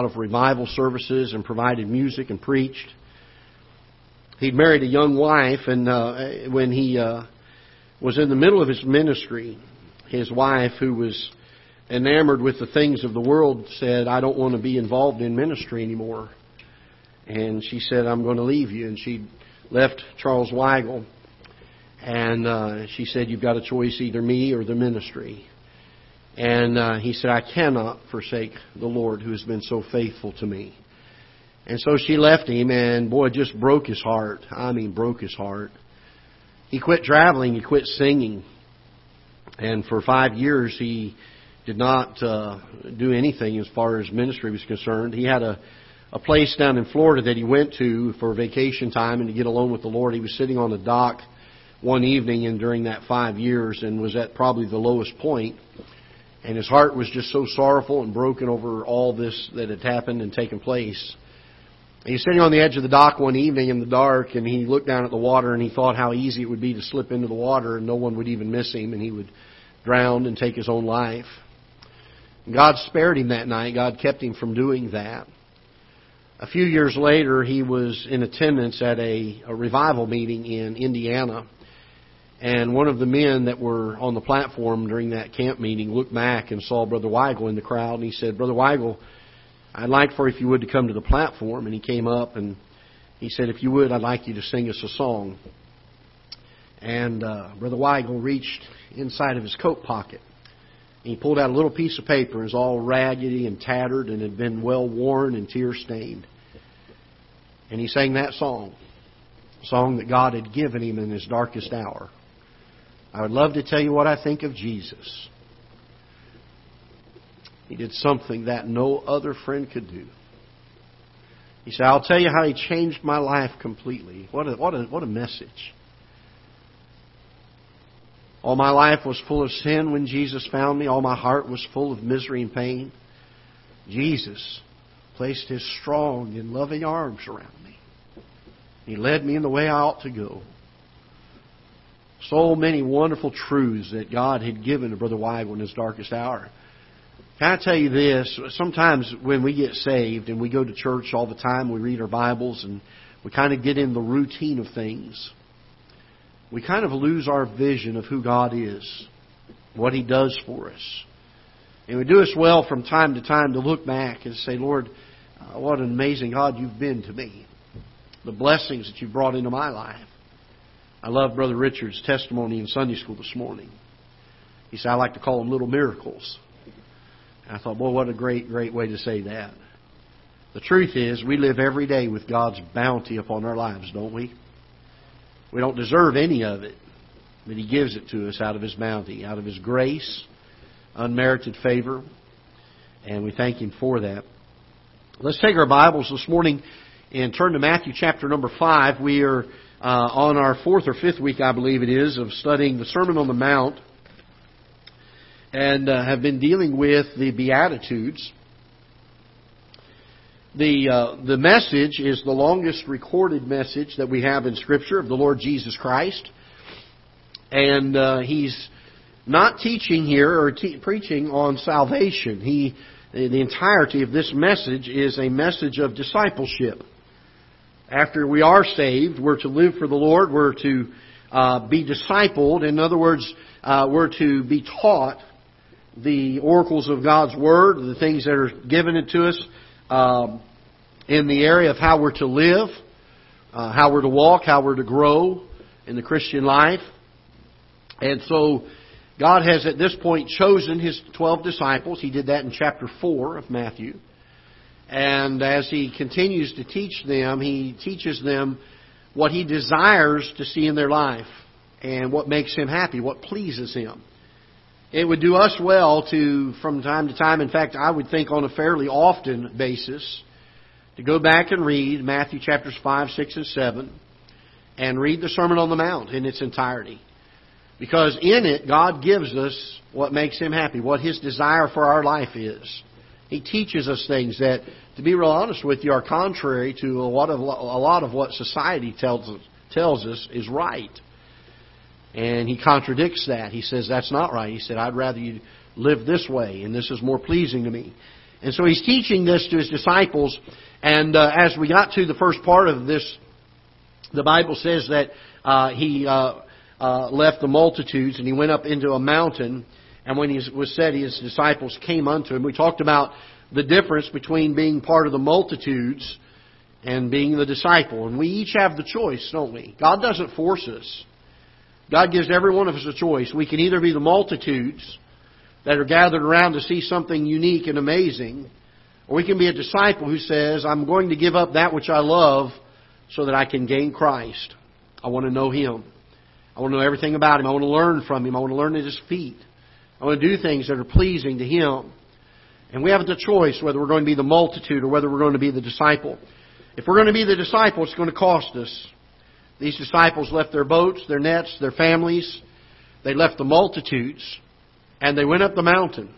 lot of revival services and provided music and preached. He'd married a young wife, and uh, when he uh, was in the middle of his ministry, his wife, who was enamored with the things of the world, said, I don't want to be involved in ministry anymore. And she said, I'm going to leave you. And she left Charles Weigle. And uh, she said, You've got a choice, either me or the ministry. And uh, he said, I cannot forsake the Lord who has been so faithful to me. And so she left him, and boy, it just broke his heart. I mean, broke his heart. He quit traveling, he quit singing. And for five years, he did not uh, do anything as far as ministry was concerned. He had a, a place down in Florida that he went to for vacation time and to get alone with the Lord. He was sitting on the dock one evening and during that five years and was at probably the lowest point and his heart was just so sorrowful and broken over all this that had happened and taken place. He was sitting on the edge of the dock one evening in the dark, and he looked down at the water and he thought how easy it would be to slip into the water and no one would even miss him and he would drown and take his own life. God spared him that night. God kept him from doing that. A few years later, he was in attendance at a, a revival meeting in Indiana. And one of the men that were on the platform during that camp meeting looked back and saw Brother Weigle in the crowd, and he said, Brother Weigle, I'd like for if you would to come to the platform. And he came up and he said, If you would, I'd like you to sing us a song. And uh, Brother Weigle reached inside of his coat pocket. And he pulled out a little piece of paper. It was all raggedy and tattered and had been well worn and tear stained. And he sang that song, a song that God had given him in his darkest hour. I would love to tell you what I think of Jesus. He did something that no other friend could do. He said, I'll tell you how he changed my life completely. What a, what a, what a message. All my life was full of sin when Jesus found me. All my heart was full of misery and pain. Jesus placed his strong and loving arms around me. He led me in the way I ought to go. So many wonderful truths that God had given to Brother Weigle in his darkest hour. Can I tell you this? Sometimes when we get saved and we go to church all the time, we read our Bibles and we kind of get in the routine of things, we kind of lose our vision of who God is, what He does for us. And we do us well from time to time to look back and say, Lord, uh, what an amazing God you've been to me. The blessings that you've brought into my life. I love Brother Richard's testimony in Sunday school this morning. He said, I like to call them little miracles. And I thought, boy, what a great, great way to say that. The truth is, we live every day with God's bounty upon our lives, don't we? We don't deserve any of it, but He gives it to us out of His bounty, out of His grace, unmerited favor, and we thank Him for that. Let's take our Bibles this morning and turn to Matthew chapter number 5. We are uh, on our fourth or fifth week, I believe it is, of studying the Sermon on the Mount and uh, have been dealing with the Beatitudes. The, uh, the message is the longest recorded message that we have in Scripture of the Lord Jesus Christ. And uh, he's not teaching here or te- preaching on salvation. He, the entirety of this message is a message of discipleship after we are saved, we're to live for the Lord. We're to uh, be discipled. In other words, uh, we're to be taught the oracles of God's Word, the things that are given to us um, in the area of how we're to live, uh, how we're to walk, how we're to grow in the Christian life. And so, God has at this point chosen His 12 disciples. He did that in chapter 4 of Matthew. And as he continues to teach them, he teaches them what he desires to see in their life and what makes him happy, what pleases him. It would do us well to, from time to time, in fact, I would think on a fairly often basis, to go back and read Matthew chapters 5, 6, and 7 and read the Sermon on the Mount in its entirety. Because in it, God gives us what makes Him happy, what His desire for our life is. He teaches us things that, to be real honest with you, are contrary to a lot of, a lot of what society tells us, tells us is right. And he contradicts that. He says, that's not right. He said, I'd rather you live this way, and this is more pleasing to me. And so he's teaching this to his disciples. And uh, as we got to the first part of this, the Bible says that uh, he uh, uh, left the multitudes and he went up into a mountain. And when he was said, his disciples came unto him. We talked about the difference between being part of the multitudes and being the disciple. And we each have the choice, don't we? God doesn't force us. God gives every one of us a choice. We can either be the multitudes that are gathered around to see something unique and amazing, or we can be a disciple who says, I'm going to give up that which I love so that I can gain Christ. I want to know Him. I want to know everything about Him. I want to learn from Him. I want to learn at His feet. I want to do things that are pleasing to Him. And we have the choice whether we're going to be the multitude or whether we're going to be the disciple. If we're going to be the disciple, it's going to cost us. These disciples left their boats, their nets, their families. They left the multitudes, and they went up the mountain.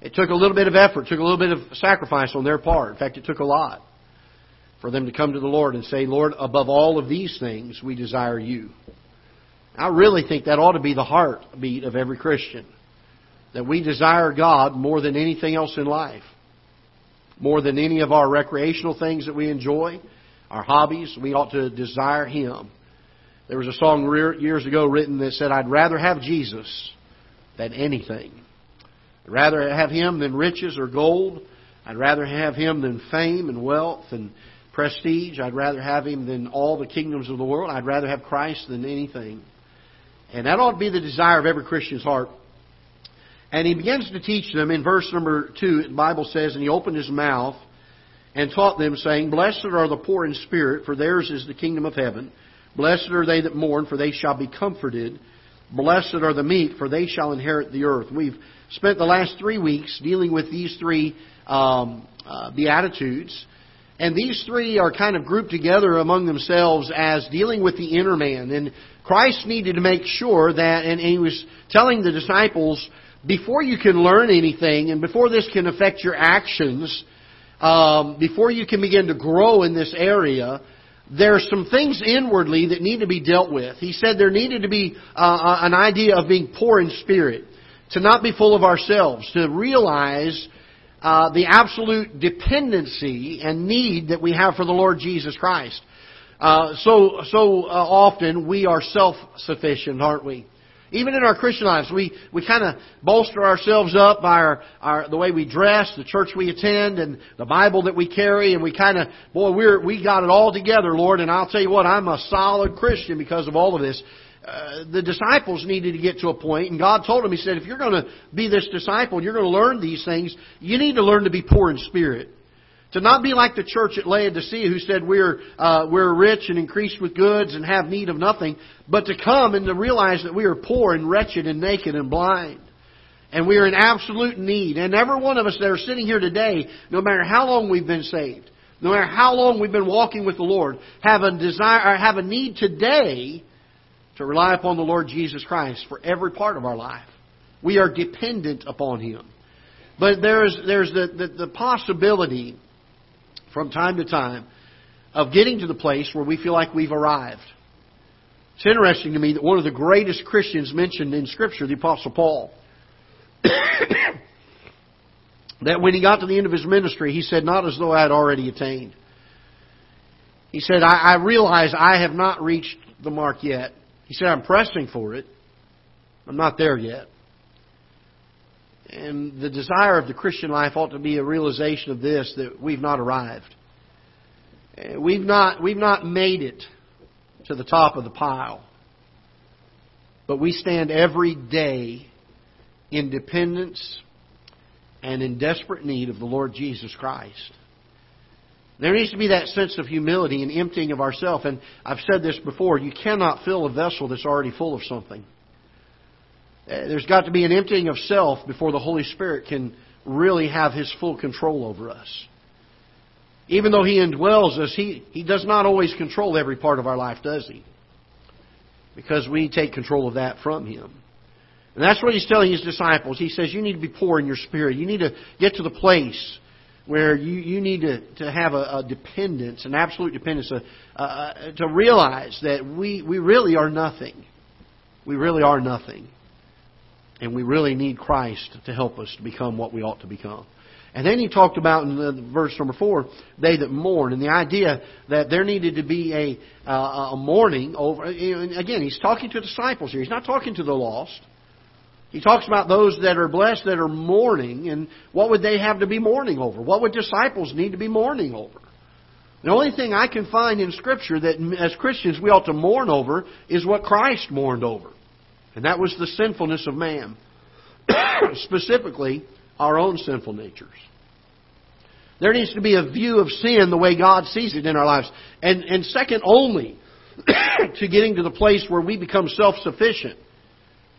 It took a little bit of effort, took a little bit of sacrifice on their part. In fact, it took a lot for them to come to the Lord and say, Lord, above all of these things, we desire you. I really think that ought to be the heartbeat of every Christian. That we desire God more than anything else in life more than any of our recreational things that we enjoy, our hobbies. We ought to desire Him. There was a song years ago written that said, I'd rather have Jesus than anything. I'd rather have Him than riches or gold. I'd rather have Him than fame and wealth and prestige. I'd rather have Him than all the kingdoms of the world. I'd rather have Christ than anything. And that ought to be the desire of every Christian's heart. And he begins to teach them in verse number 2, the Bible says, And he opened his mouth and taught them, saying, Blessed are the poor in spirit, for theirs is the kingdom of heaven. Blessed are they that mourn, for they shall be comforted. Blessed are the meek, for they shall inherit the earth. We've spent the last three weeks dealing with these three um, uh, Beatitudes. And these three are kind of grouped together among themselves as dealing with the inner man. And Christ needed to make sure that, and he was telling the disciples before you can learn anything and before this can affect your actions, um, before you can begin to grow in this area, there are some things inwardly that need to be dealt with. He said there needed to be uh, uh, an idea of being poor in spirit, to not be full of ourselves, to realize uh, the absolute dependency and need that we have for the Lord Jesus Christ. Uh, so so uh, often we are self-sufficient, aren't we? Even in our Christian lives, we, we kind of bolster ourselves up by our, our, the way we dress, the church we attend, and the Bible that we carry, and we kind of, boy, we're, we got it all together, Lord, and I'll tell you what, I'm a solid Christian because of all of this. Uh, the disciples needed to get to a point, and God told them, He said, if you're going to be this disciple, and you're going to learn these things, you need to learn to be poor in spirit. To not be like the church at Laodicea who said we're, uh, we're rich and increased with goods and have need of nothing, but to come and to realize that we are poor and wretched and naked and blind. And we are in absolute need. And every one of us that are sitting here today, no matter how long we've been saved, no matter how long we've been walking with the Lord, have a desire or have a need today to rely upon the Lord Jesus Christ for every part of our life. We are dependent upon Him. But there's there's the, the, the possibility from time to time of getting to the place where we feel like we've arrived. It's interesting to me that one of the greatest Christians mentioned in Scripture, the Apostle Paul, that when he got to the end of his ministry, he said, Not as though I had already attained. He said, I, I realize I have not reached the mark yet. He said, I'm pressing for it. I'm not there yet. And the desire of the Christian life ought to be a realization of this that we've not arrived. Uh, we've not, we've not made it to the top of the pile. But we stand every day in dependence and in desperate need of the Lord Jesus Christ. There needs to be that sense of humility and emptying of ourselves. And I've said this before you cannot fill a vessel that's already full of something. Uh, there's got to be an emptying of self before the Holy Spirit can really have His full control over us. Even though He indwells us, He, he does not always control every part of our life, does He? Because we take control of that from Him. And that's what He's telling His disciples. He says, You need to be poor in your spirit. You need to get to the place where you, you need to, to have a, a dependence, an absolute dependence, a, to realize that we, we really are nothing. We really are nothing. And we really need Christ to help us to become what we ought to become. And then he talked about in the, verse number four, they that mourn, and the idea that there needed to be a, uh, a mourning over. Again, he's talking to disciples here. He's not talking to the lost. He talks about those that are blessed that are mourning, and what would they have to be mourning over? What would disciples need to be mourning over? The only thing I can find in Scripture that as Christians we ought to mourn over is what Christ mourned over. And that was the sinfulness of man. Specifically, our own sinful natures. There needs to be a view of sin the way God sees it in our lives. And, and second only to getting to the place where we become self-sufficient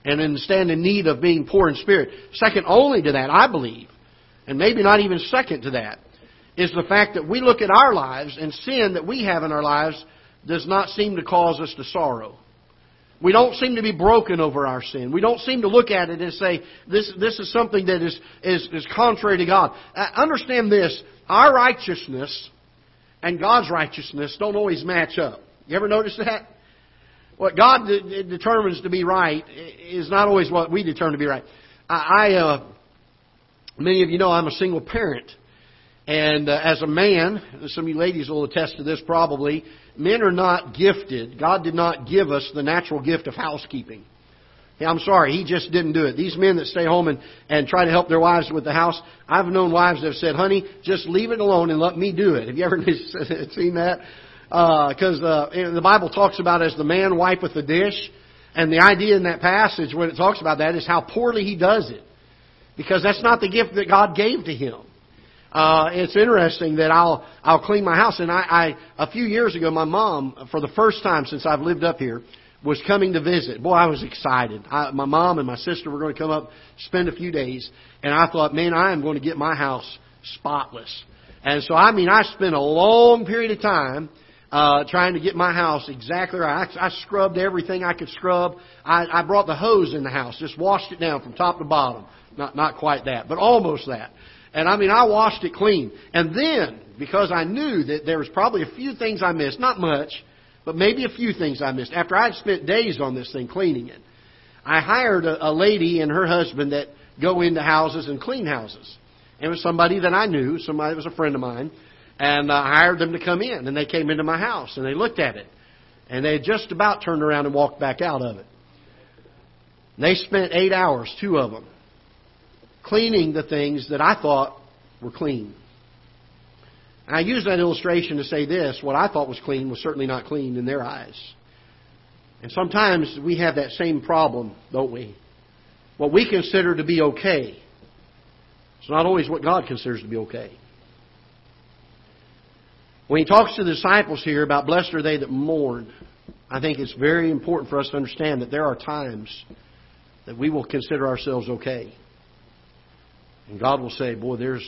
and then stand in need of being poor in spirit. Second only to that, I believe, and maybe not even second to that, is the fact that we look at our lives and sin that we have in our lives does not seem to cause us to sorrow. We don't seem to be broken over our sin. We don't seem to look at it and say, this, this is something that is, is, is contrary to God. Uh, understand this. Our righteousness and God's righteousness don't always match up. You ever notice that? What God de- determines to be right is not always what we determine to be right. I, I uh, many of you know I'm a single parent. And uh, as a man, some of you ladies will attest to this probably, men are not gifted. God did not give us the natural gift of housekeeping. I'm sorry, He just didn't do it. These men that stay home and, and try to help their wives with the house, I've known wives that have said, honey, just leave it alone and let me do it. Have you ever seen that? Because uh, uh, the Bible talks about as the man wipeth the dish. And the idea in that passage when it talks about that is how poorly he does it. Because that's not the gift that God gave to him. Uh, it's interesting that I'll I'll clean my house, and I, I a few years ago, my mom, for the first time since I've lived up here, was coming to visit. Boy, I was excited. I, my mom and my sister were going to come up, spend a few days, and I thought, man, I am going to get my house spotless. And so, I mean, I spent a long period of time uh, trying to get my house exactly right. I, I scrubbed everything I could scrub. I, I brought the hose in the house, just washed it down from top to bottom. Not not quite that, but almost that. And I mean, I washed it clean. And then, because I knew that there was probably a few things I missed, not much, but maybe a few things I missed, after I'd spent days on this thing cleaning it, I hired a, a lady and her husband that go into houses and clean houses. And It was somebody that I knew, somebody that was a friend of mine, and I hired them to come in. And they came into my house and they looked at it. And they just about turned around and walked back out of it. And they spent eight hours, two of them, cleaning the things that I thought were clean. I use that illustration to say this what I thought was clean was certainly not clean in their eyes. And sometimes we have that same problem, don't we? What we consider to be okay is not always what God considers to be okay. When he talks to the disciples here about blessed are they that mourn, I think it's very important for us to understand that there are times that we will consider ourselves okay. And God will say, Boy, there's,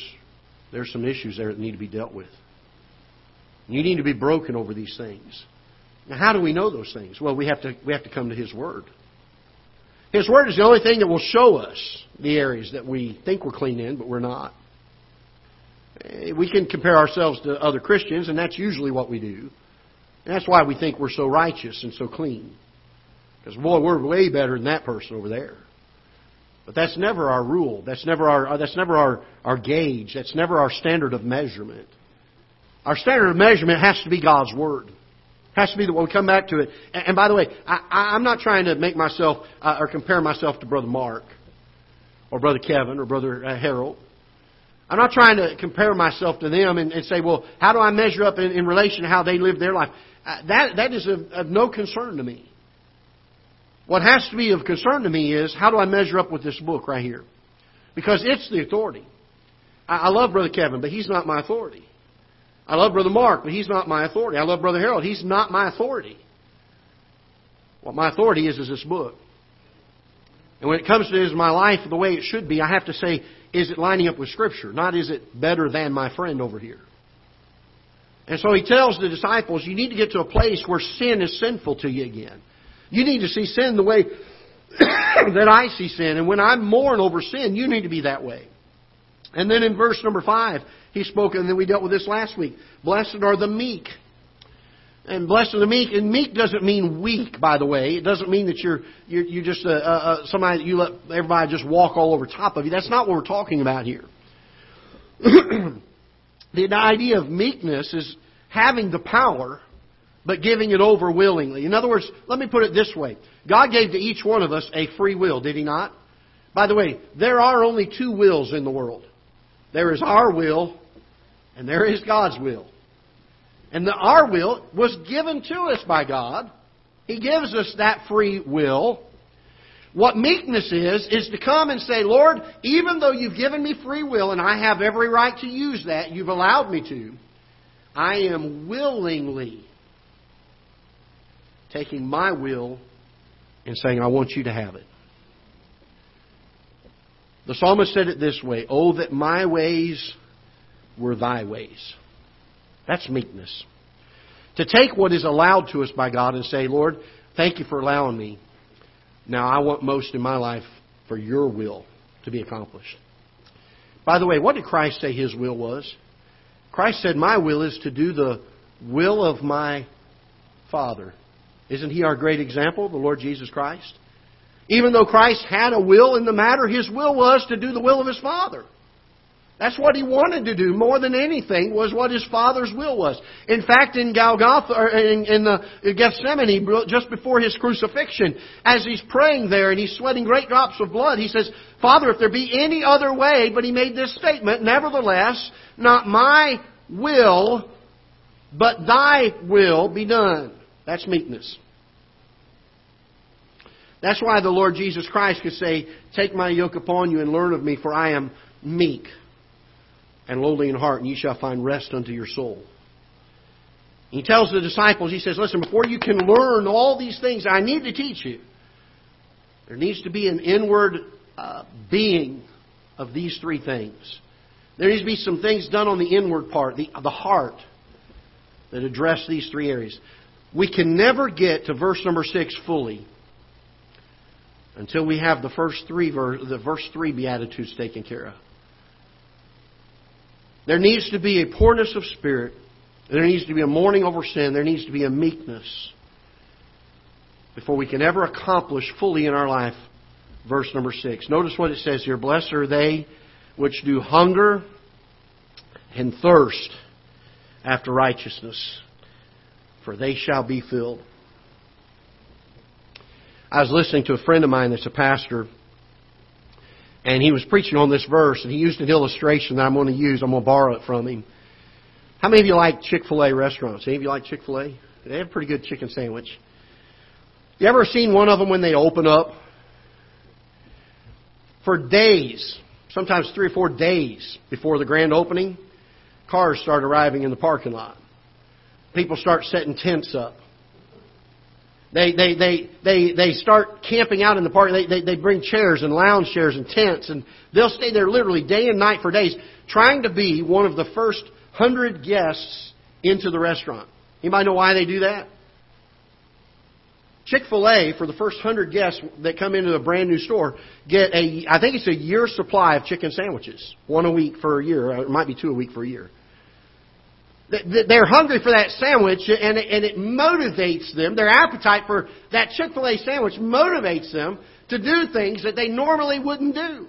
there's some issues there that need to be dealt with. You need to be broken over these things. Now, how do we know those things? Well, we have to, we have to come to His Word. His Word is the only thing that will show us the areas that we think we're clean in, but we're not. Eh, we can compare ourselves to other Christians, and that's usually what we do. And that's why we think we're so righteous and so clean. Because, boy, we're way better than that person over there. But that's never our rule. That's never our, that's never our, our gauge. That's never our standard of measurement. Our standard of measurement has to be God's Word. It has to be the one we come back to it. And, by the way, I, I'm not trying to make myself uh, or compare myself to Brother Mark or Brother Kevin or Brother uh, Harold. I'm not trying to compare myself to them and, and say, well, how do I measure up in, in relation to how they live their life? Uh, that, that is of, of no concern to me. What has to be of concern to me is how do I measure up with this book right here? Because it's the authority. I, love Brother Kevin, but he's not my authority. I love Brother Mark, but he's not my authority. I love Brother Harold. He's not my authority. What my authority is is this book. And when it comes to is my life the way it should be, I have to say, is it lining up with Scripture? Not is it better than my friend over here? And so he tells the disciples, you need to get to a place where sin is sinful to you again. You need to see sin the way that I see sin. And when I mourn over sin, you need to be that way. And then in verse number five, he spoke, and then we dealt with this last week. Blessed are the meek. And blessed are the meek. And meek doesn't mean weak, by the way. It doesn't mean that you're you're, you're just a, a, somebody you let everybody just walk all over top of you. That's not what we're talking about here. the idea of meekness is having the power, but giving it over willingly. In other words, let me put it this way God gave to each one of us a free will, did He not? By the way, there are only two wills in the world there is our will, and there is God's will. And the, our will was given to us by God. He gives us that free will. What meekness is, is to come and say, Lord, even though you've given me free will and I have every right to use that, you've allowed me to, I am willingly taking my will and saying, I want you to have it. The psalmist said it this way Oh, that my ways were thy ways. That's meekness. To take what is allowed to us by God and say, Lord, thank you for allowing me. Now I want most in my life for your will to be accomplished. By the way, what did Christ say his will was? Christ said, My will is to do the will of my Father. Isn't he our great example, the Lord Jesus Christ? Even though Christ had a will in the matter, his will was to do the will of his Father. That's what he wanted to do more than anything was what his father's will was. In fact, in Golgotha, or in, in the Gethsemane, just before his crucifixion, as he's praying there and he's sweating great drops of blood, he says, "Father, if there be any other way," but he made this statement, "Nevertheless, not my will, but Thy will be done." That's meekness. That's why the Lord Jesus Christ could say, Take my yoke upon you and learn of me, for I am meek and lowly in heart, and you shall find rest unto your soul. He tells the disciples, He says, Listen, before you can learn all these things I need to teach you, there needs to be an inward uh, being of these three things. There needs to be some things done on the inward part, the, the heart, that address these three areas. We can never get to verse number six fully until we have the first three the verse three beatitudes taken care of. There needs to be a poorness of spirit. There needs to be a mourning over sin. There needs to be a meekness before we can ever accomplish fully in our life verse number six. Notice what it says here. Blessed are they which do hunger and thirst after righteousness, for they shall be filled. I was listening to a friend of mine that's a pastor, and he was preaching on this verse, and he used an illustration that I'm going to use. I'm going to borrow it from him. How many of you like Chick fil A restaurants? Any of you like Chick fil A? They have a pretty good chicken sandwich. You ever seen one of them when they open up? For days, sometimes three or four days before the grand opening, cars start arriving in the parking lot. People start setting tents up. They, they, they, they, they start camping out in the park. They, they, they bring chairs and lounge chairs and tents, and they'll stay there literally day and night for days, trying to be one of the first hundred guests into the restaurant. Anybody know why they do that? Chick fil A, for the first hundred guests that come into a brand new store, get a, I think it's a year's supply of chicken sandwiches. One a week for a year. It might be two a week for a year. They're hungry for that sandwich, and it, motivates them. Their appetite for that Chick fil A sandwich motivates them to do things that they normally wouldn't do.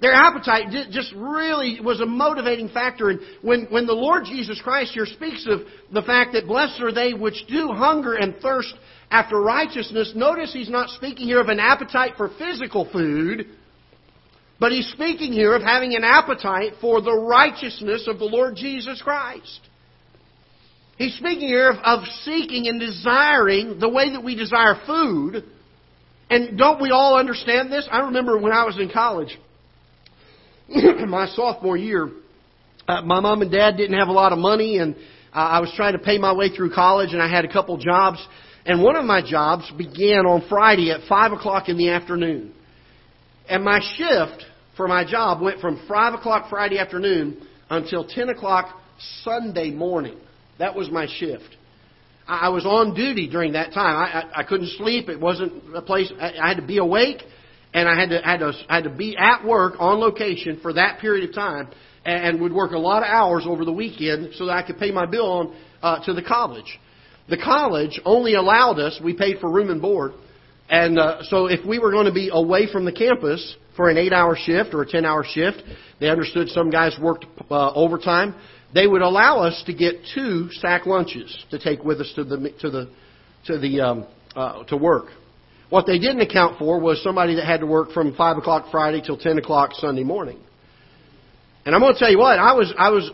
Their appetite just really was a motivating factor. And when, when the Lord Jesus Christ here speaks of the fact that blessed are they which do hunger and thirst after righteousness, notice he's not speaking here of an appetite for physical food, but he's speaking here of having an appetite for the righteousness of the Lord Jesus Christ. He's speaking here of, of seeking and desiring the way that we desire food. And don't we all understand this? I remember when I was in college, my sophomore year, uh, my mom and dad didn't have a lot of money, and uh, I was trying to pay my way through college, and I had a couple jobs. And one of my jobs began on Friday at 5 o'clock in the afternoon. And my shift for my job went from 5 o'clock Friday afternoon until 10 o'clock Sunday morning. That was my shift. I was on duty during that time. I, I, I couldn't sleep. It wasn't a place. I, I had to be awake, and I had to, had to had to be at work on location for that period of time, and would work a lot of hours over the weekend so that I could pay my bill on uh, to the college. The college only allowed us. We paid for room and board, and uh, so if we were going to be away from the campus, for an eight hour shift or a 10 hour shift. They understood some guys worked uh, overtime. They would allow us to get two sack lunches to take with us to the, to the, to the, um, uh, to work. What they didn't account for was somebody that had to work from 5 o'clock Friday till 10 o'clock Sunday morning. And I'm going to tell you what, I was, I was,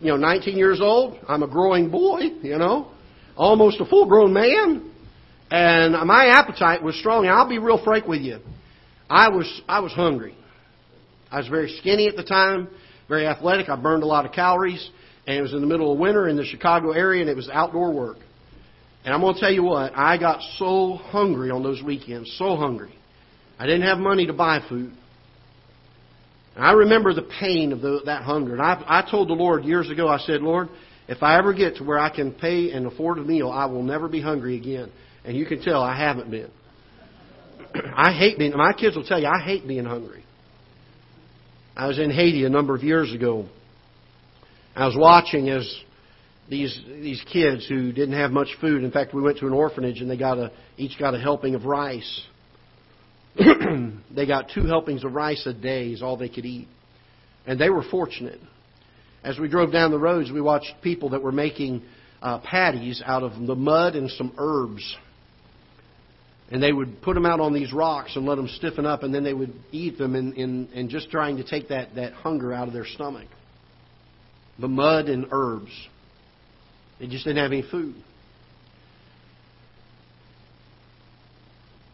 you know, 19 years old. I'm a growing boy, you know, almost a full grown man. And my appetite was strong. And I'll be real frank with you. I was, I was hungry. I was very skinny at the time, very athletic. I burned a lot of calories. And it was in the middle of winter in the Chicago area and it was outdoor work. And I'm going to tell you what, I got so hungry on those weekends, so hungry. I didn't have money to buy food. And I remember the pain of the, that hunger. And I, I told the Lord years ago, I said, Lord, if I ever get to where I can pay and afford a meal, I will never be hungry again. And you can tell I haven't been. I hate being, my kids will tell you, I hate being hungry. I was in Haiti a number of years ago. I was watching as these these kids who didn't have much food. In fact, we went to an orphanage and they got a each got a helping of rice. they got two helpings of rice a day is all they could eat. And they were fortunate. As we drove down the roads, we watched people that were making uh, patties out of the mud and some herbs. And they would put them out on these rocks and let them stiffen up, and then they would eat them in, in, in just trying to take that, that hunger out of their stomach. The mud and herbs. They just didn't have any food.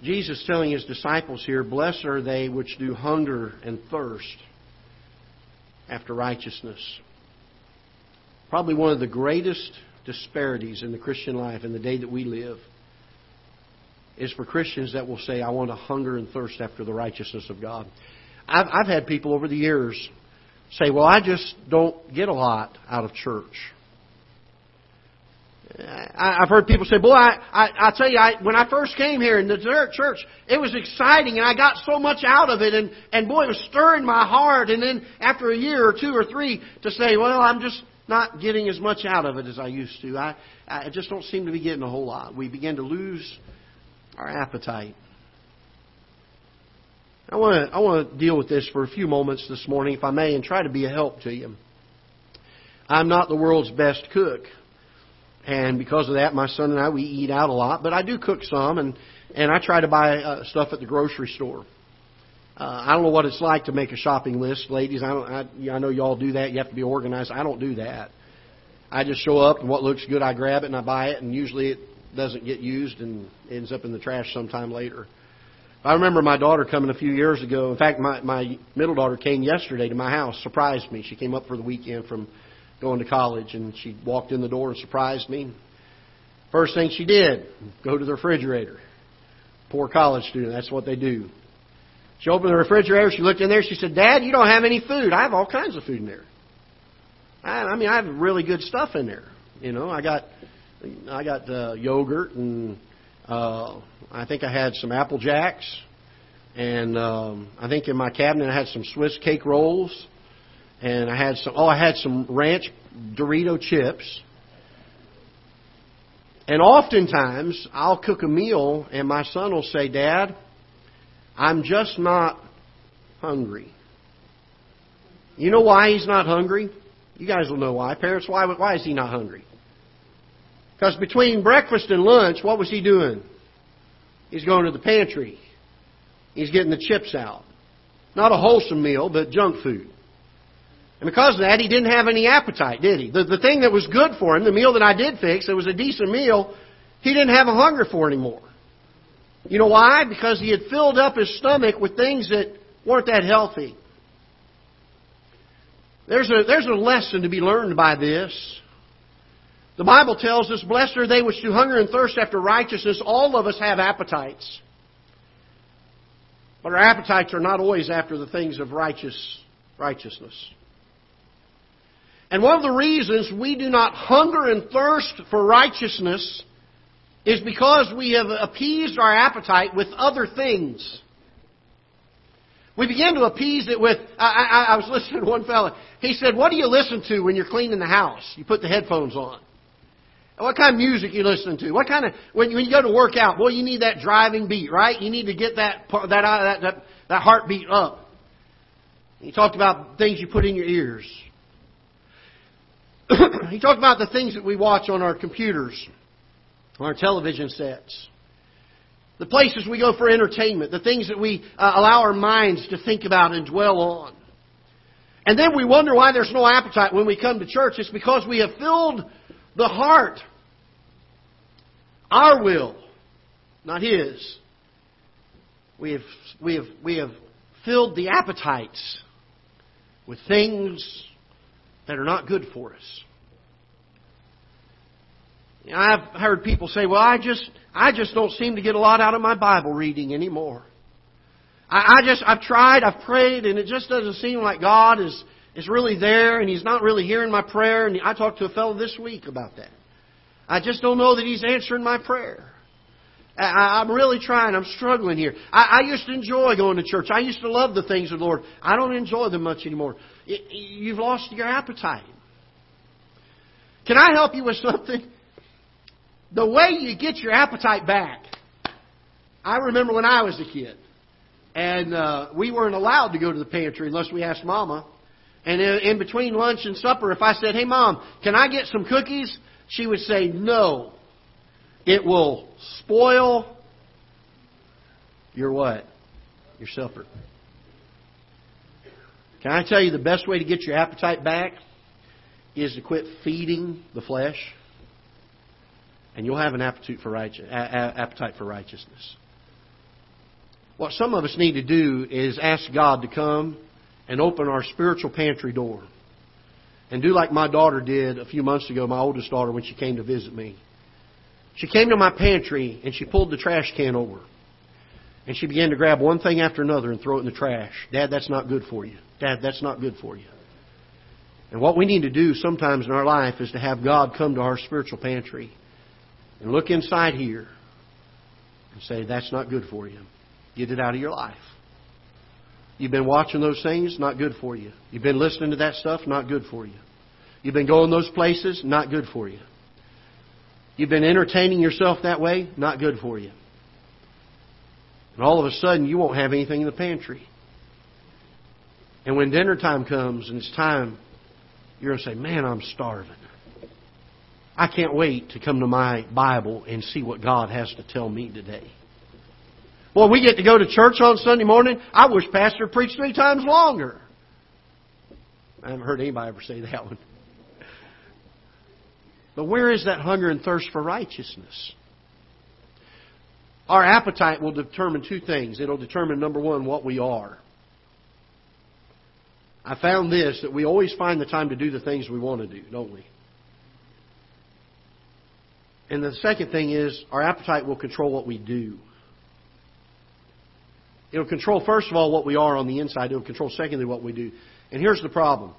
Jesus telling his disciples here, Blessed are they which do hunger and thirst after righteousness. Probably one of the greatest disparities in the Christian life in the day that we live is for Christians that will say, I want to hunger and thirst after the righteousness of God. I've, I've had people over the years say, Well, I just don't get a lot out of church. I've heard people say, "Boy, I, I, I tell you, I, when I first came here in the church, it was exciting, and I got so much out of it, and and boy, it was stirring my heart." And then after a year or two or three, to say, "Well, I'm just not getting as much out of it as I used to. I, I just don't seem to be getting a whole lot." We begin to lose our appetite. I want to I want to deal with this for a few moments this morning, if I may, and try to be a help to you. I'm not the world's best cook. And because of that, my son and I we eat out a lot. But I do cook some, and and I try to buy uh, stuff at the grocery store. Uh, I don't know what it's like to make a shopping list, ladies. I don't. I, I know y'all do that. You have to be organized. I don't do that. I just show up, and what looks good, I grab it and I buy it, and usually it doesn't get used and ends up in the trash sometime later. I remember my daughter coming a few years ago. In fact, my my middle daughter came yesterday to my house, surprised me. She came up for the weekend from going to college, and she walked in the door and surprised me. First thing she did, go to the refrigerator. Poor college student, that's what they do. She opened the refrigerator, she looked in there, she said, Dad, you don't have any food. I have all kinds of food in there. I, I mean, I have really good stuff in there. You know, I got, I got uh, yogurt and uh, I think I had some Apple Jacks, and um, I think in my cabinet I had some Swiss cake rolls, and I had some. Oh, I had some ranch Dorito chips. And oftentimes I'll cook a meal, and my son will say, "Dad, I'm just not hungry." You know why he's not hungry? You guys will know why. Parents, why why is he not hungry? Because between breakfast and lunch, what was he doing? He's going to the pantry. He's getting the chips out. Not a wholesome meal, but junk food. And because of that, he didn't have any appetite, did he? The, the thing that was good for him, the meal that I did fix, it was a decent meal, he didn't have a hunger for anymore. You know why? Because he had filled up his stomach with things that weren't that healthy. There's a, there's a lesson to be learned by this. The Bible tells us, Blessed are they which do hunger and thirst after righteousness. All of us have appetites. But our appetites are not always after the things of righteous, righteousness. And one of the reasons we do not hunger and thirst for righteousness is because we have appeased our appetite with other things. We begin to appease it with. I, I, I was listening to one fellow. He said, "What do you listen to when you're cleaning the house? You put the headphones on. What kind of music you listening to? What kind of when, when you go to work out? Well, you need that driving beat, right? You need to get that that that that, that heartbeat up. He talked about things you put in your ears. he talked about the things that we watch on our computers, on our television sets, the places we go for entertainment, the things that we uh, allow our minds to think about and dwell on. And then we wonder why there's no appetite when we come to church. It's because we have filled the heart, our will, not His. We have, we have, we have filled the appetites with things that are not good for us. I've heard people say, well, I just, I just don't seem to get a lot out of my Bible reading anymore. I, I just, I've tried, I've prayed, and it just doesn't seem like God is, is really there, and He's not really hearing my prayer. And I talked to a fellow this week about that. I just don't know that He's answering my prayer. I, I'm really trying. I'm struggling here. I, I used to enjoy going to church. I used to love the things of the Lord. I don't enjoy them much anymore. You've lost your appetite. Can I help you with something? The way you get your appetite back. I remember when I was a kid, and uh, we weren't allowed to go to the pantry unless we asked Mama. And in, between lunch and supper, if I said, "Hey, Mom, can I get some cookies?" she would say, "No. It will spoil your what? Your supper." Can I tell you the best way to get your appetite back is to quit feeding the flesh? and you'll have an appetite for, righteous, appetite for righteousness. What some of us need to do is ask God to come and open our spiritual pantry door. And do like my daughter did a few months ago, my oldest daughter, when she came to visit me. She came to my pantry and she pulled the trash can over. And she began to grab one thing after another and throw it in the trash. Dad, that's not good for you. Dad, that's not good for you. And what we need to do sometimes in our life is to have God come to our spiritual pantry and look inside here and say, that's not good for you. Get it out of your life. You've been watching those things, not good for you. You've been listening to that stuff, not good for you. You've been going those places, not good for you. You've been entertaining yourself that way, not good for you. And all of a sudden, you won't have anything in the pantry. And when dinner time comes and it's time, you're going to say, Man, I'm starving. I can't wait to come to my Bible and see what God has to tell me today. Boy, we get to go to church on Sunday morning. I wish Pastor preached three times longer. I haven't heard anybody ever say that one. But where is that hunger and thirst for righteousness? Our appetite will determine two things. It'll determine, number one, what we are. I found this that we always find the time to do the things we want to do, don't we? And the second thing is our appetite will control what we do. It'll control, first of all, what we are on the inside. It'll control, secondly, what we do. And here's the problem.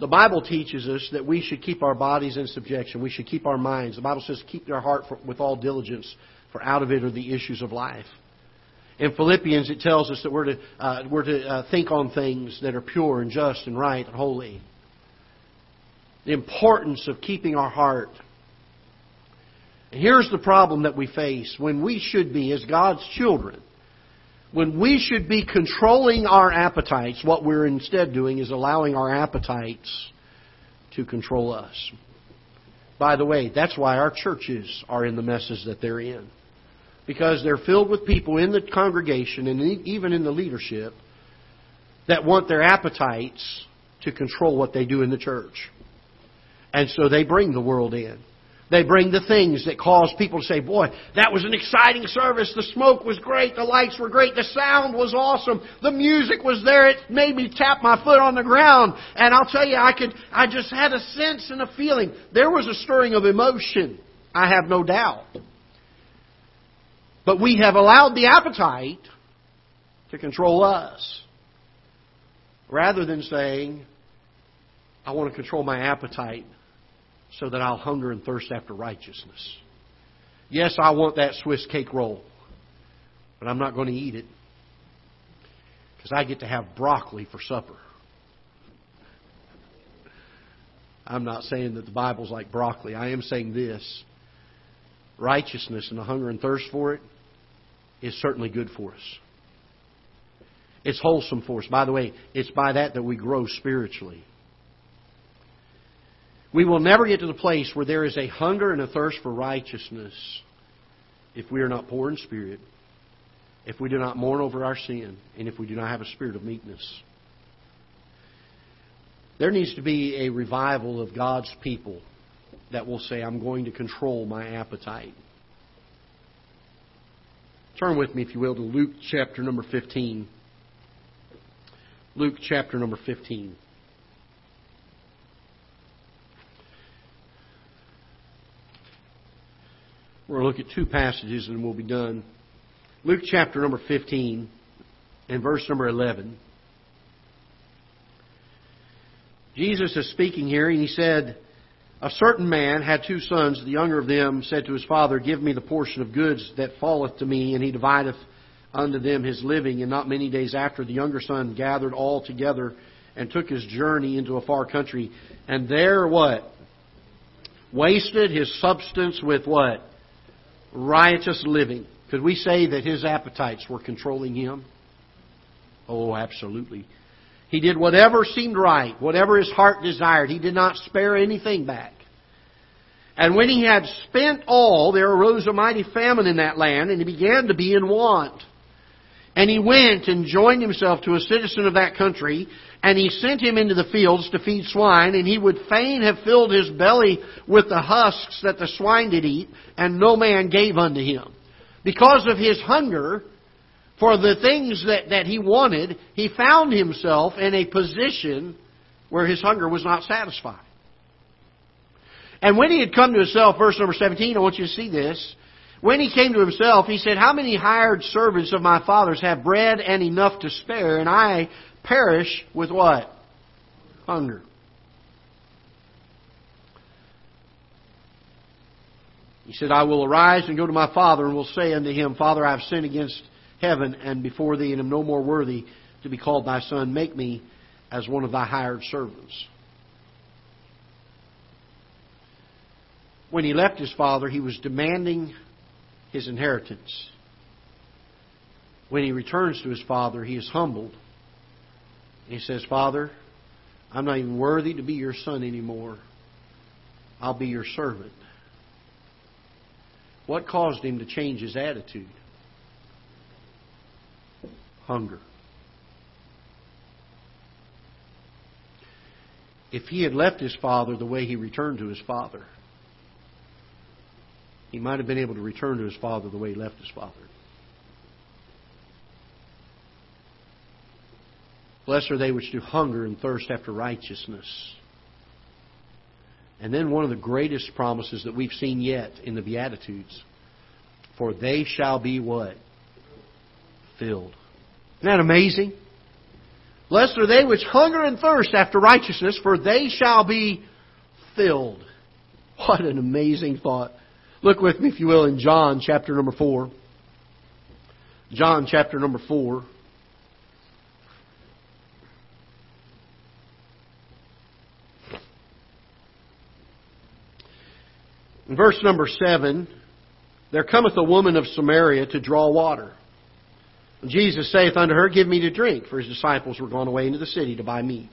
The Bible teaches us that we should keep our bodies in subjection. We should keep our minds. The Bible says, keep your heart for, with all diligence, for out of it are the issues of life. In Philippians, it tells us that we're to, uh, we're to uh, think on things that are pure and just and right and holy. The importance of keeping our heart Here's the problem that we face when we should be, as God's children, when we should be controlling our appetites, what we're instead doing is allowing our appetites to control us. By the way, that's why our churches are in the messes that they're in. Because they're filled with people in the congregation and even in the leadership that want their appetites to control what they do in the church. And so they bring the world in. They bring the things that cause people to say, boy, that was an exciting service. The smoke was great. The lights were great. The sound was awesome. The music was there. It made me tap my foot on the ground. And I'll tell you, I could, I just had a sense and a feeling. There was a stirring of emotion. I have no doubt. But we have allowed the appetite to control us. Rather than saying, I want to control my appetite so that I'll hunger and thirst after righteousness. Yes, I want that Swiss cake roll, but I'm not going to eat it because I get to have broccoli for supper. I'm not saying that the Bible's like broccoli. I am saying this righteousness and the hunger and thirst for it is certainly good for us. It's wholesome for us. By the way, it's by that that we grow spiritually. We will never get to the place where there is a hunger and a thirst for righteousness if we are not poor in spirit, if we do not mourn over our sin, and if we do not have a spirit of meekness. There needs to be a revival of God's people that will say, I'm going to control my appetite. Turn with me, if you will, to Luke chapter number 15. Luke chapter number 15. We're going to look at two passages and we'll be done. Luke chapter number 15 and verse number 11. Jesus is speaking here and he said, A certain man had two sons. The younger of them said to his father, Give me the portion of goods that falleth to me. And he divideth unto them his living. And not many days after, the younger son gathered all together and took his journey into a far country. And there what? Wasted his substance with what? Riotous living. Could we say that his appetites were controlling him? Oh, absolutely. He did whatever seemed right, whatever his heart desired. He did not spare anything back. And when he had spent all, there arose a mighty famine in that land, and he began to be in want. And he went and joined himself to a citizen of that country, and he sent him into the fields to feed swine, and he would fain have filled his belly with the husks that the swine did eat, and no man gave unto him. Because of his hunger for the things that, that he wanted, he found himself in a position where his hunger was not satisfied. And when he had come to himself, verse number 17, I want you to see this. When he came to himself, he said, How many hired servants of my father's have bread and enough to spare, and I perish with what? Hunger. He said, I will arise and go to my father, and will say unto him, Father, I have sinned against heaven and before thee, and am no more worthy to be called thy son. Make me as one of thy hired servants. When he left his father, he was demanding his inheritance. When he returns to his father, he is humbled. He says, Father, I'm not even worthy to be your son anymore. I'll be your servant. What caused him to change his attitude? Hunger. If he had left his father the way he returned to his father, he might have been able to return to his father the way he left his father. Blessed are they which do hunger and thirst after righteousness. And then one of the greatest promises that we've seen yet in the Beatitudes. For they shall be what? Filled. Isn't that amazing? Blessed are they which hunger and thirst after righteousness, for they shall be filled. What an amazing thought. Look with me, if you will, in John chapter number 4. John chapter number 4. In verse number 7, there cometh a woman of Samaria to draw water. And Jesus saith unto her, Give me to drink, for his disciples were gone away into the city to buy meat.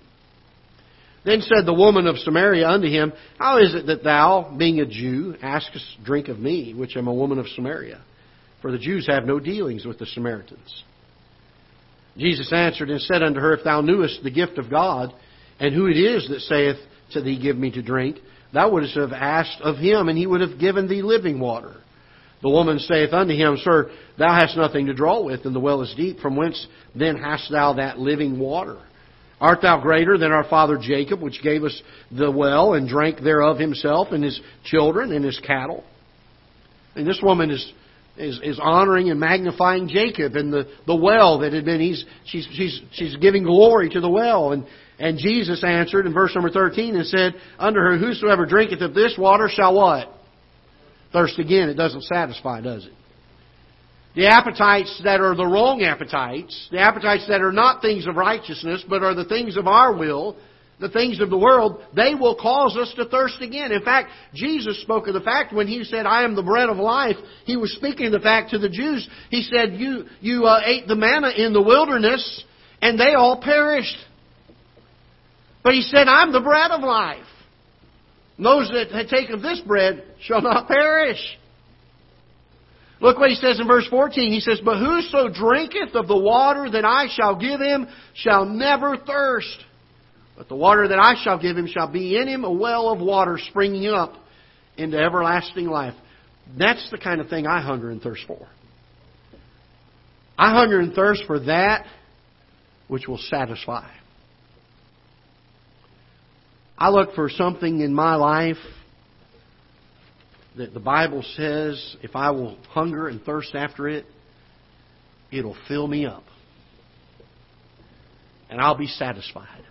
Then said the woman of Samaria unto him, How is it that thou, being a Jew, askest drink of me, which am a woman of Samaria? For the Jews have no dealings with the Samaritans. Jesus answered and said unto her, If thou knewest the gift of God, and who it is that saith to thee, Give me to drink, thou wouldst have asked of him, and he would have given thee living water. The woman saith unto him, Sir, thou hast nothing to draw with, and the well is deep. From whence then hast thou that living water? Art thou greater than our father Jacob, which gave us the well and drank thereof himself and his children and his cattle? And this woman is is, is honoring and magnifying Jacob and the, the well that had been he's she's she's she's giving glory to the well. And and Jesus answered in verse number thirteen and said unto her whosoever drinketh of this water shall what? Thirst again. It doesn't satisfy does it the appetites that are the wrong appetites, the appetites that are not things of righteousness, but are the things of our will, the things of the world, they will cause us to thirst again. In fact, Jesus spoke of the fact when He said, I am the bread of life, He was speaking the fact to the Jews. He said, You, you uh, ate the manna in the wilderness, and they all perished. But he said, I'm the bread of life. those that take of this bread shall not perish. Look what he says in verse 14. He says, But whoso drinketh of the water that I shall give him shall never thirst. But the water that I shall give him shall be in him a well of water springing up into everlasting life. That's the kind of thing I hunger and thirst for. I hunger and thirst for that which will satisfy. I look for something in my life that the Bible says if I will hunger and thirst after it, it'll fill me up. And I'll be satisfied.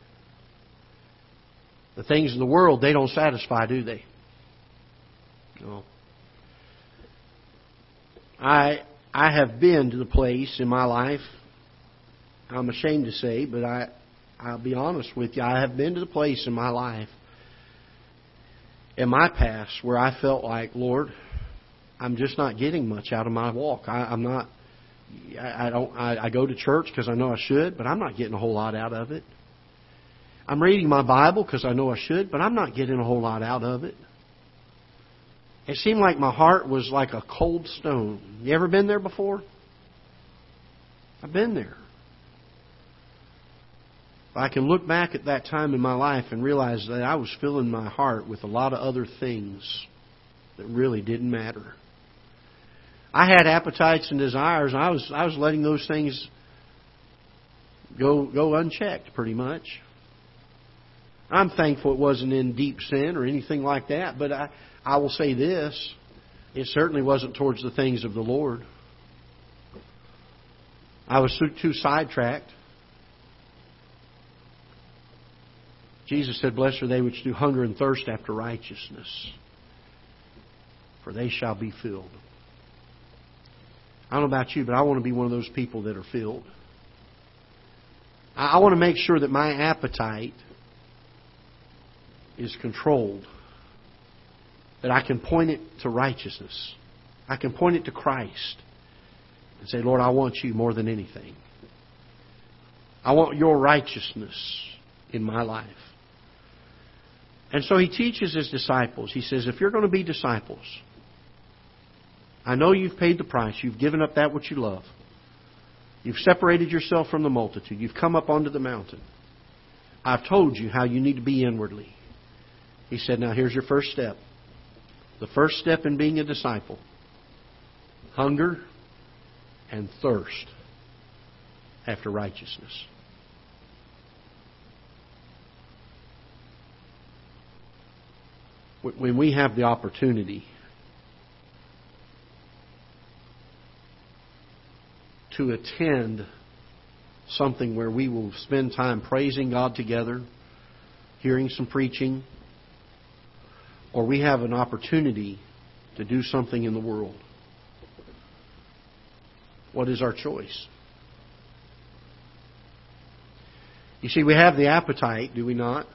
The things in the world, they don't satisfy, do they? No. I I have been to the place in my life. I'm ashamed to say, but I I'll be honest with you. I have been to the place in my life, in my past, where I felt like, Lord, I'm just not getting much out of my walk. I, I'm not. I, I don't. I, I go to church because I know I should, but I'm not getting a whole lot out of it. I'm reading my Bible because I know I should, but I'm not getting a whole lot out of it. It seemed like my heart was like a cold stone. You ever been there before? I've been there. I can look back at that time in my life and realize that I was filling my heart with a lot of other things that really didn't matter. I had appetites and desires, and I was I was letting those things go go unchecked pretty much. I'm thankful it wasn't in deep sin or anything like that, but I I will say this it certainly wasn't towards the things of the Lord. I was too, too sidetracked. Jesus said, Blessed are they which do hunger and thirst after righteousness, for they shall be filled. I don't know about you, but I want to be one of those people that are filled. I want to make sure that my appetite is controlled that I can point it to righteousness. I can point it to Christ and say, Lord, I want you more than anything. I want your righteousness in my life. And so he teaches his disciples. He says, if you're going to be disciples, I know you've paid the price. You've given up that which you love. You've separated yourself from the multitude. You've come up onto the mountain. I've told you how you need to be inwardly. He said, now here's your first step. The first step in being a disciple hunger and thirst after righteousness. When we have the opportunity to attend something where we will spend time praising God together, hearing some preaching, or we have an opportunity to do something in the world. What is our choice? You see, we have the appetite, do we not?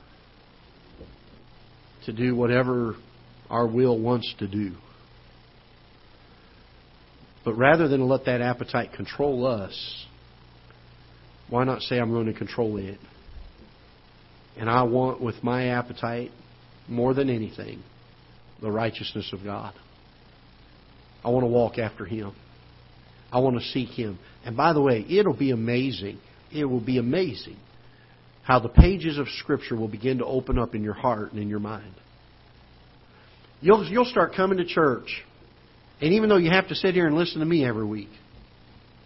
To do whatever our will wants to do. But rather than let that appetite control us, why not say, I'm going to control it? And I want, with my appetite, more than anything, the righteousness of God. I want to walk after Him. I want to seek Him. And by the way, it'll be amazing. It will be amazing how the pages of Scripture will begin to open up in your heart and in your mind. You'll, you'll start coming to church, and even though you have to sit here and listen to me every week,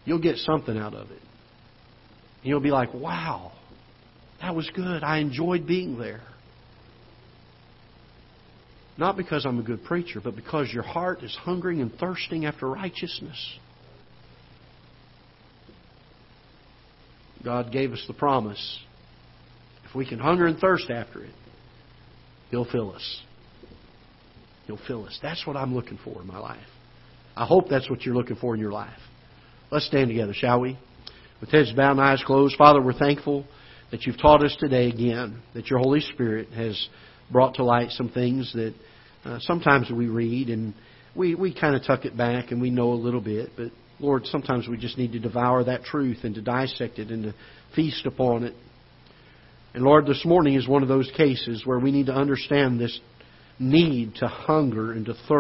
you'll get something out of it. And you'll be like, wow, that was good. I enjoyed being there. Not because I'm a good preacher, but because your heart is hungering and thirsting after righteousness. God gave us the promise. If we can hunger and thirst after it, He'll fill us. He'll fill us. That's what I'm looking for in my life. I hope that's what you're looking for in your life. Let's stand together, shall we? With heads bowed and eyes closed. Father, we're thankful that you've taught us today again, that your Holy Spirit has brought to light some things that uh, sometimes we read and we, we kind of tuck it back and we know a little bit, but Lord, sometimes we just need to devour that truth and to dissect it and to feast upon it. And Lord, this morning is one of those cases where we need to understand this need to hunger and to thirst